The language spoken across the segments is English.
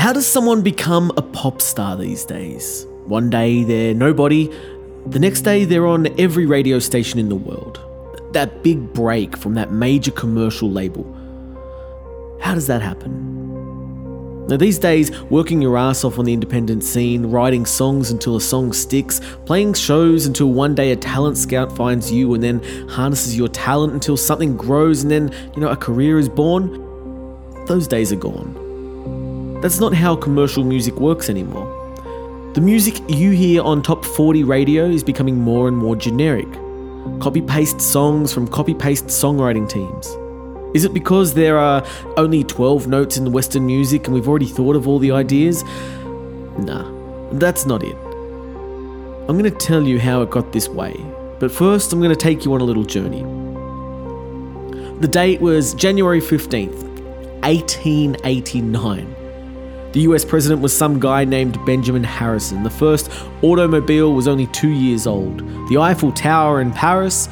How does someone become a pop star these days? One day they're nobody, the next day they're on every radio station in the world. That big break from that major commercial label. How does that happen? Now, these days, working your ass off on the independent scene, writing songs until a song sticks, playing shows until one day a talent scout finds you and then harnesses your talent until something grows and then, you know, a career is born, those days are gone. That's not how commercial music works anymore. The music you hear on top 40 radio is becoming more and more generic. Copy paste songs from copy paste songwriting teams. Is it because there are only 12 notes in Western music and we've already thought of all the ideas? Nah, that's not it. I'm going to tell you how it got this way, but first I'm going to take you on a little journey. The date was January 15th, 1889. The US president was some guy named Benjamin Harrison. The first automobile was only two years old. The Eiffel Tower in Paris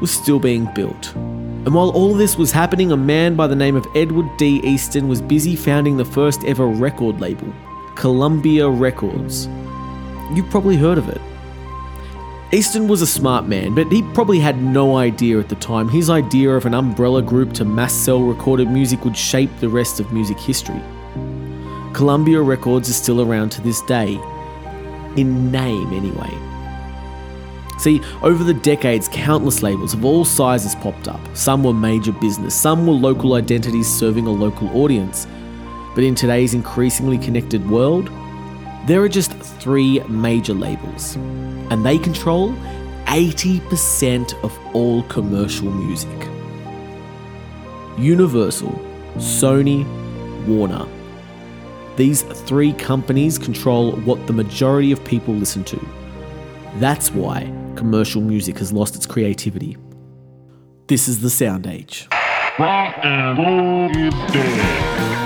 was still being built. And while all this was happening, a man by the name of Edward D. Easton was busy founding the first ever record label, Columbia Records. You've probably heard of it. Easton was a smart man, but he probably had no idea at the time his idea of an umbrella group to mass sell recorded music would shape the rest of music history. Columbia Records is still around to this day, in name anyway. See, over the decades, countless labels of all sizes popped up. Some were major business, some were local identities serving a local audience. But in today's increasingly connected world, there are just three major labels, and they control 80% of all commercial music Universal, Sony, Warner. These three companies control what the majority of people listen to. That's why commercial music has lost its creativity. This is the sound age. Rock and roll is dead.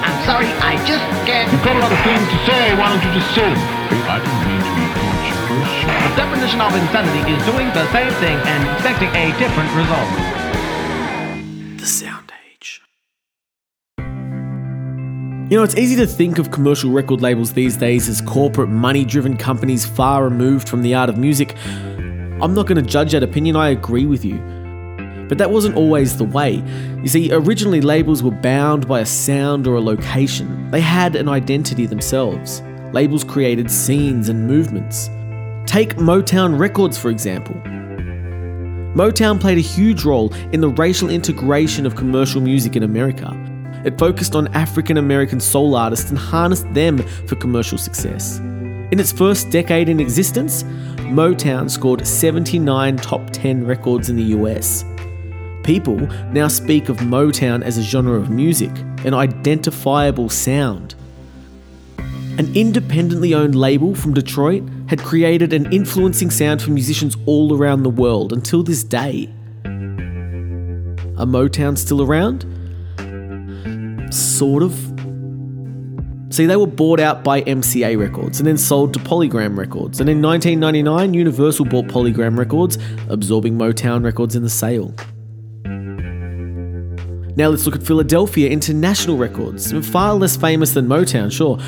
I'm sorry, I just can't. You've got a lot of things to say. Why don't you just say them? I didn't mean to be controversial. The definition of insanity is doing the same thing and expecting a different result. You know, it's easy to think of commercial record labels these days as corporate money driven companies far removed from the art of music. I'm not going to judge that opinion, I agree with you. But that wasn't always the way. You see, originally labels were bound by a sound or a location, they had an identity themselves. Labels created scenes and movements. Take Motown Records, for example. Motown played a huge role in the racial integration of commercial music in America. It focused on African American soul artists and harnessed them for commercial success. In its first decade in existence, Motown scored 79 top 10 records in the US. People now speak of Motown as a genre of music, an identifiable sound. An independently owned label from Detroit had created an influencing sound for musicians all around the world until this day. Are Motown still around? Sort of. See, they were bought out by MCA Records and then sold to Polygram Records. And in 1999, Universal bought Polygram Records, absorbing Motown Records in the sale. Now let's look at Philadelphia International Records, far less famous than Motown, sure,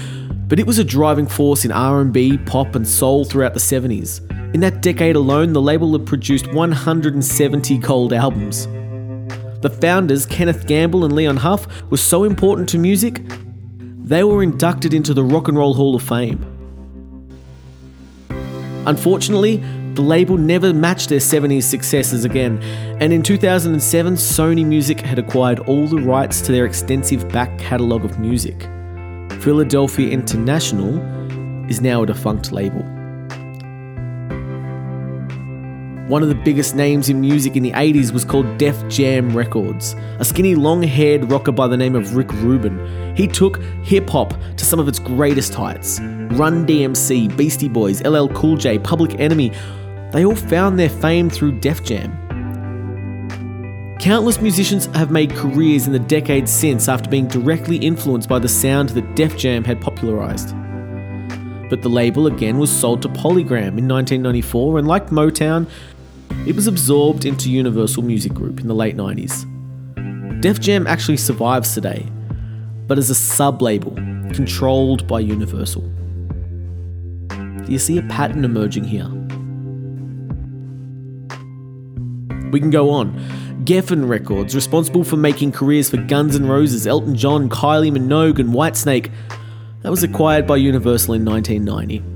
but it was a driving force in R&B, pop and soul throughout the 70s. In that decade alone, the label had produced 170 gold albums. The founders, Kenneth Gamble and Leon Huff, were so important to music, they were inducted into the Rock and Roll Hall of Fame. Unfortunately, the label never matched their 70s successes again, and in 2007, Sony Music had acquired all the rights to their extensive back catalogue of music. Philadelphia International is now a defunct label. One of the biggest names in music in the 80s was called Def Jam Records, a skinny, long haired rocker by the name of Rick Rubin. He took hip hop to some of its greatest heights. Run DMC, Beastie Boys, LL Cool J, Public Enemy, they all found their fame through Def Jam. Countless musicians have made careers in the decades since after being directly influenced by the sound that Def Jam had popularised. But the label again was sold to Polygram in 1994, and like Motown, it was absorbed into Universal Music Group in the late 90s. Def Jam actually survives today, but as a sub label, controlled by Universal. Do you see a pattern emerging here? We can go on. Geffen Records, responsible for making careers for Guns N' Roses, Elton John, Kylie Minogue, and Whitesnake, that was acquired by Universal in 1990.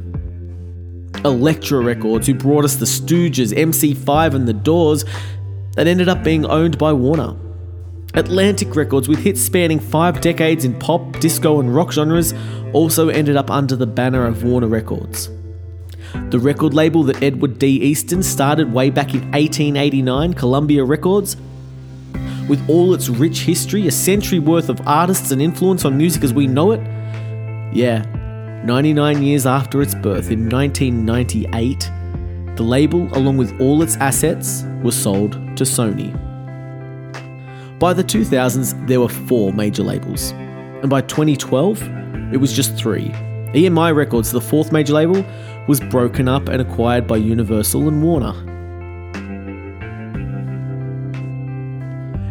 Elektra Records, who brought us the Stooges, MC5, and the Doors, that ended up being owned by Warner. Atlantic Records, with hits spanning five decades in pop, disco, and rock genres, also ended up under the banner of Warner Records. The record label that Edward D. Easton started way back in 1889, Columbia Records, with all its rich history, a century worth of artists and influence on music as we know it, yeah, 99 years after its birth in 1998, the label, along with all its assets, was sold to Sony. By the 2000s, there were four major labels, and by 2012, it was just three. EMI Records, the fourth major label, was broken up and acquired by Universal and Warner.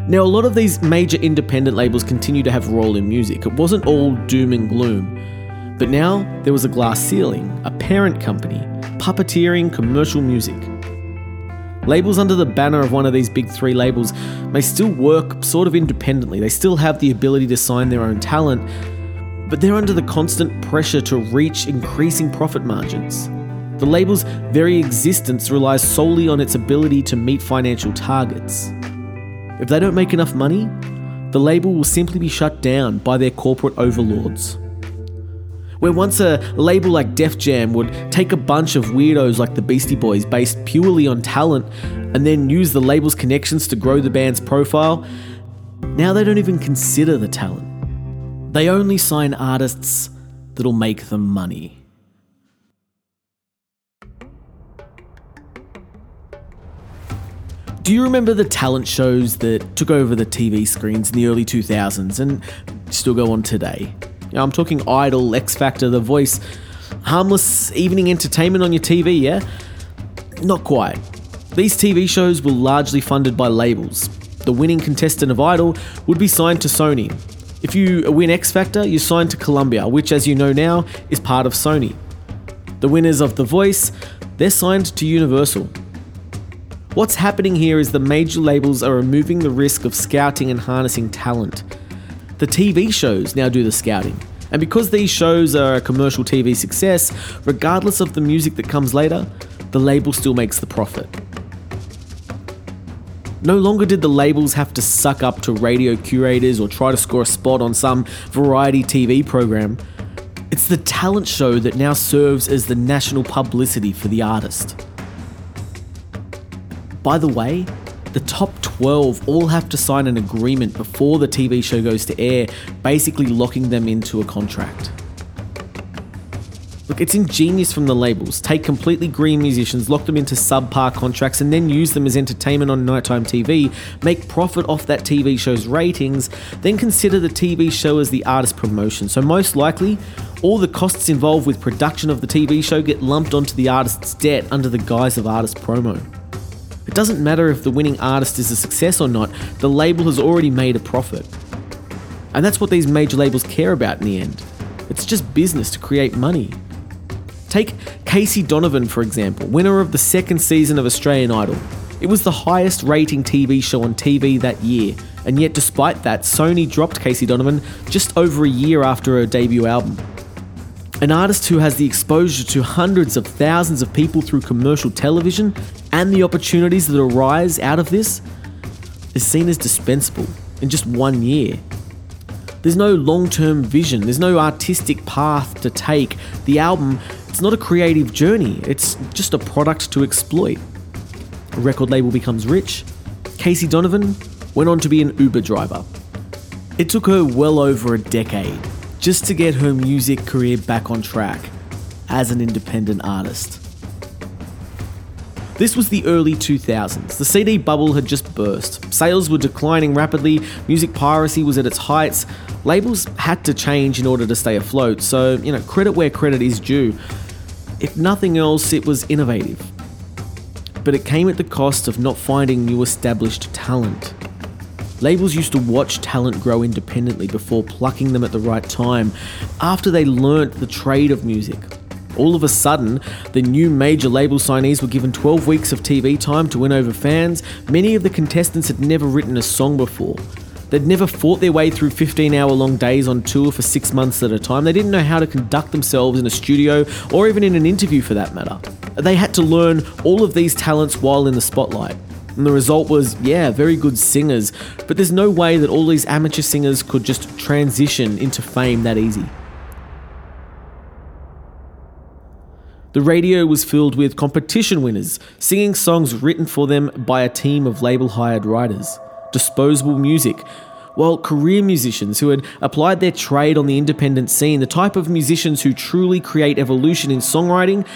Now, a lot of these major independent labels continue to have a role in music. It wasn't all doom and gloom. But now there was a glass ceiling, a parent company, puppeteering commercial music. Labels under the banner of one of these big three labels may still work sort of independently. They still have the ability to sign their own talent, but they're under the constant pressure to reach increasing profit margins. The label's very existence relies solely on its ability to meet financial targets. If they don't make enough money, the label will simply be shut down by their corporate overlords. Where once a label like Def Jam would take a bunch of weirdos like the Beastie Boys based purely on talent and then use the label's connections to grow the band's profile, now they don't even consider the talent. They only sign artists that'll make them money. Do you remember the talent shows that took over the TV screens in the early 2000s and still go on today? You know, I'm talking Idol, X Factor, The Voice, harmless evening entertainment on your TV, yeah? Not quite. These TV shows were largely funded by labels. The winning contestant of Idol would be signed to Sony. If you win X Factor, you're signed to Columbia, which, as you know now, is part of Sony. The winners of The Voice, they're signed to Universal. What's happening here is the major labels are removing the risk of scouting and harnessing talent. The TV shows now do the scouting. And because these shows are a commercial TV success, regardless of the music that comes later, the label still makes the profit. No longer did the labels have to suck up to radio curators or try to score a spot on some variety TV program. It's the talent show that now serves as the national publicity for the artist. By the way, the top 12 all have to sign an agreement before the TV show goes to air, basically locking them into a contract. Look, it's ingenious from the labels. Take completely green musicians, lock them into subpar contracts, and then use them as entertainment on nighttime TV, make profit off that TV show's ratings, then consider the TV show as the artist promotion. So, most likely, all the costs involved with production of the TV show get lumped onto the artist's debt under the guise of artist promo. It doesn't matter if the winning artist is a success or not, the label has already made a profit. And that's what these major labels care about in the end. It's just business to create money. Take Casey Donovan, for example, winner of the second season of Australian Idol. It was the highest rating TV show on TV that year, and yet despite that, Sony dropped Casey Donovan just over a year after her debut album. An artist who has the exposure to hundreds of thousands of people through commercial television and the opportunities that arise out of this is seen as dispensable in just one year. There's no long term vision, there's no artistic path to take. The album, it's not a creative journey, it's just a product to exploit. A record label becomes rich. Casey Donovan went on to be an Uber driver. It took her well over a decade just to get her music career back on track as an independent artist. This was the early 2000s. The CD bubble had just burst. Sales were declining rapidly, music piracy was at its heights. Labels had to change in order to stay afloat, so, you know, credit where credit is due. If nothing else, it was innovative. But it came at the cost of not finding new established talent. Labels used to watch talent grow independently before plucking them at the right time, after they learnt the trade of music. All of a sudden, the new major label signees were given 12 weeks of TV time to win over fans. Many of the contestants had never written a song before. They'd never fought their way through 15 hour long days on tour for six months at a time. They didn't know how to conduct themselves in a studio or even in an interview for that matter. They had to learn all of these talents while in the spotlight. And the result was, yeah, very good singers, but there's no way that all these amateur singers could just transition into fame that easy. The radio was filled with competition winners, singing songs written for them by a team of label hired writers. Disposable music, while career musicians who had applied their trade on the independent scene, the type of musicians who truly create evolution in songwriting,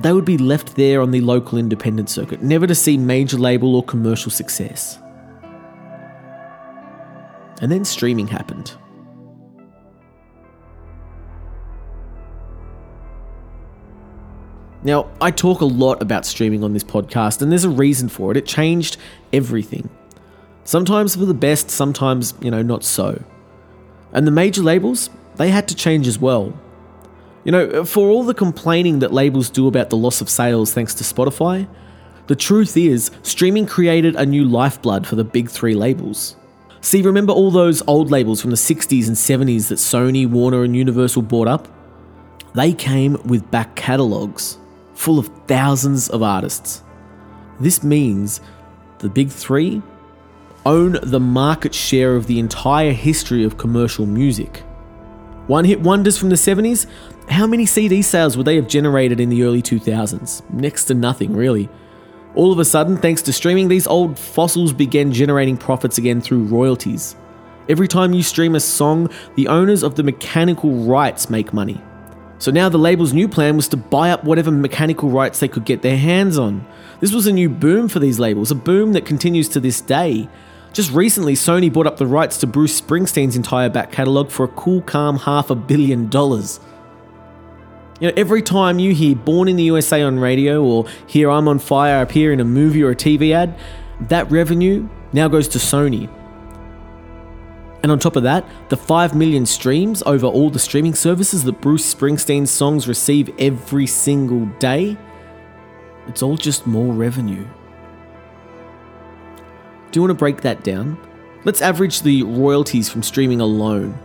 they would be left there on the local independent circuit, never to see major label or commercial success. And then streaming happened. Now, I talk a lot about streaming on this podcast, and there's a reason for it. It changed everything. Sometimes for the best, sometimes, you know, not so. And the major labels, they had to change as well. You know, uh, for all the complaining that labels do about the loss of sales thanks to Spotify, the truth is, streaming created a new lifeblood for the big three labels. See, remember all those old labels from the 60s and 70s that Sony, Warner, and Universal bought up? They came with back catalogues full of thousands of artists. This means the big three own the market share of the entire history of commercial music. One hit wonders from the 70s, how many CD sales would they have generated in the early 2000s? Next to nothing, really. All of a sudden, thanks to streaming, these old fossils began generating profits again through royalties. Every time you stream a song, the owners of the mechanical rights make money. So now the label's new plan was to buy up whatever mechanical rights they could get their hands on. This was a new boom for these labels, a boom that continues to this day. Just recently, Sony bought up the rights to Bruce Springsteen's entire back catalogue for a cool, calm half a billion dollars. You know, every time you hear Born in the USA on radio or hear I'm on Fire appear in a movie or a TV ad, that revenue now goes to Sony. And on top of that, the 5 million streams over all the streaming services that Bruce Springsteen's songs receive every single day, it's all just more revenue. Do you want to break that down? Let's average the royalties from streaming alone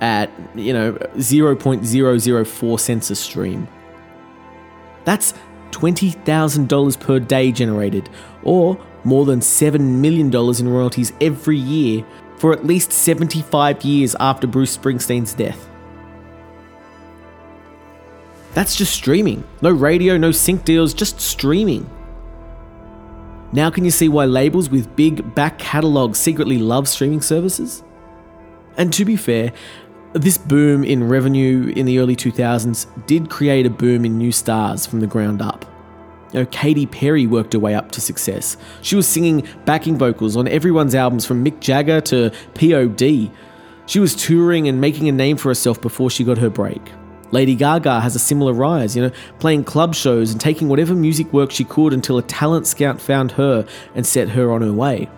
at, you know, 0.004 cents a stream. That's $20,000 per day generated, or more than $7 million in royalties every year for at least 75 years after Bruce Springsteen's death. That's just streaming. No radio, no sync deals, just streaming. Now, can you see why labels with big back catalogs secretly love streaming services? And to be fair, this boom in revenue in the early 2000s did create a boom in new stars from the ground up. You know, Katy Perry worked her way up to success. She was singing backing vocals on everyone's albums from Mick Jagger to POD. She was touring and making a name for herself before she got her break. Lady Gaga has a similar rise, you know, playing club shows and taking whatever music work she could until a talent scout found her and set her on her way.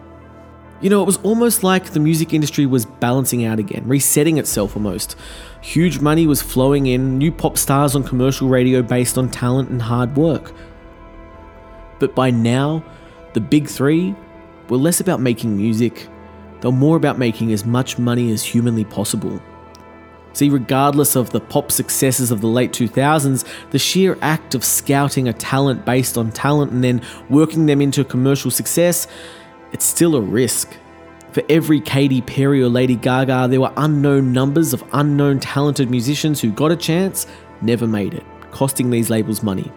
You know, it was almost like the music industry was balancing out again, resetting itself almost. Huge money was flowing in, new pop stars on commercial radio based on talent and hard work. But by now, the big three were less about making music, they were more about making as much money as humanly possible. See, regardless of the pop successes of the late 2000s, the sheer act of scouting a talent based on talent and then working them into commercial success, it's still a risk. For every Katy Perry or Lady Gaga, there were unknown numbers of unknown talented musicians who got a chance, never made it, costing these labels money.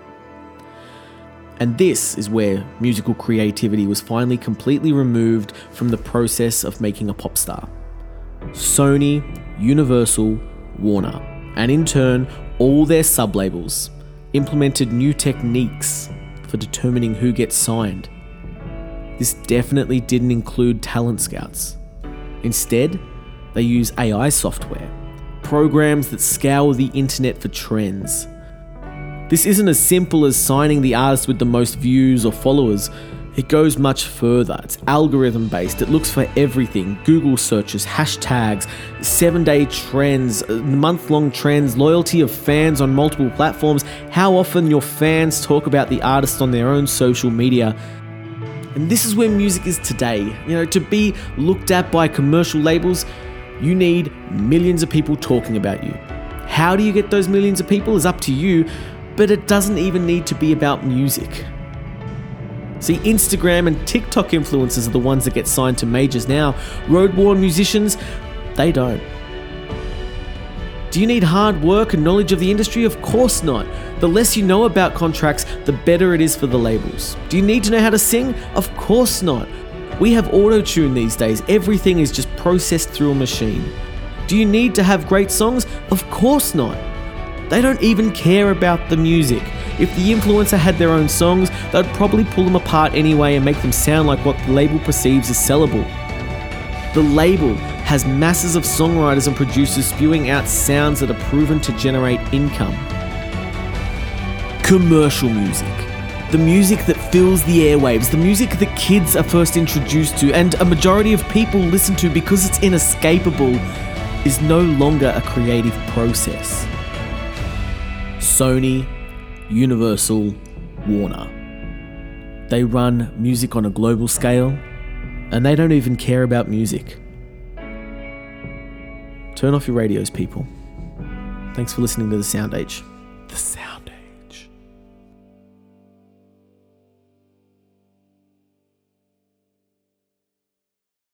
And this is where musical creativity was finally completely removed from the process of making a pop star. Sony, Universal, Warner, and in turn, all their sublabels implemented new techniques for determining who gets signed. This definitely didn't include talent scouts. Instead, they use AI software, programs that scour the internet for trends. This isn't as simple as signing the artist with the most views or followers. It goes much further. It's algorithm based. It looks for everything Google searches, hashtags, seven day trends, uh, month long trends, loyalty of fans on multiple platforms, how often your fans talk about the artist on their own social media. And this is where music is today. You know, to be looked at by commercial labels, you need millions of people talking about you. How do you get those millions of people is up to you, but it doesn't even need to be about music. See, Instagram and TikTok influencers are the ones that get signed to majors now. Road worn musicians, they don't. Do you need hard work and knowledge of the industry? Of course not. The less you know about contracts, the better it is for the labels. Do you need to know how to sing? Of course not. We have auto tune these days, everything is just processed through a machine. Do you need to have great songs? Of course not. They don't even care about the music. If the influencer had their own songs, they'd probably pull them apart anyway and make them sound like what the label perceives as sellable. The label has masses of songwriters and producers spewing out sounds that are proven to generate income. Commercial music. The music that fills the airwaves, the music that kids are first introduced to, and a majority of people listen to because it's inescapable, is no longer a creative process. Sony, Universal, Warner. They run music on a global scale, and they don't even care about music. Turn off your radios, people. Thanks for listening to The Sound Age. The Sound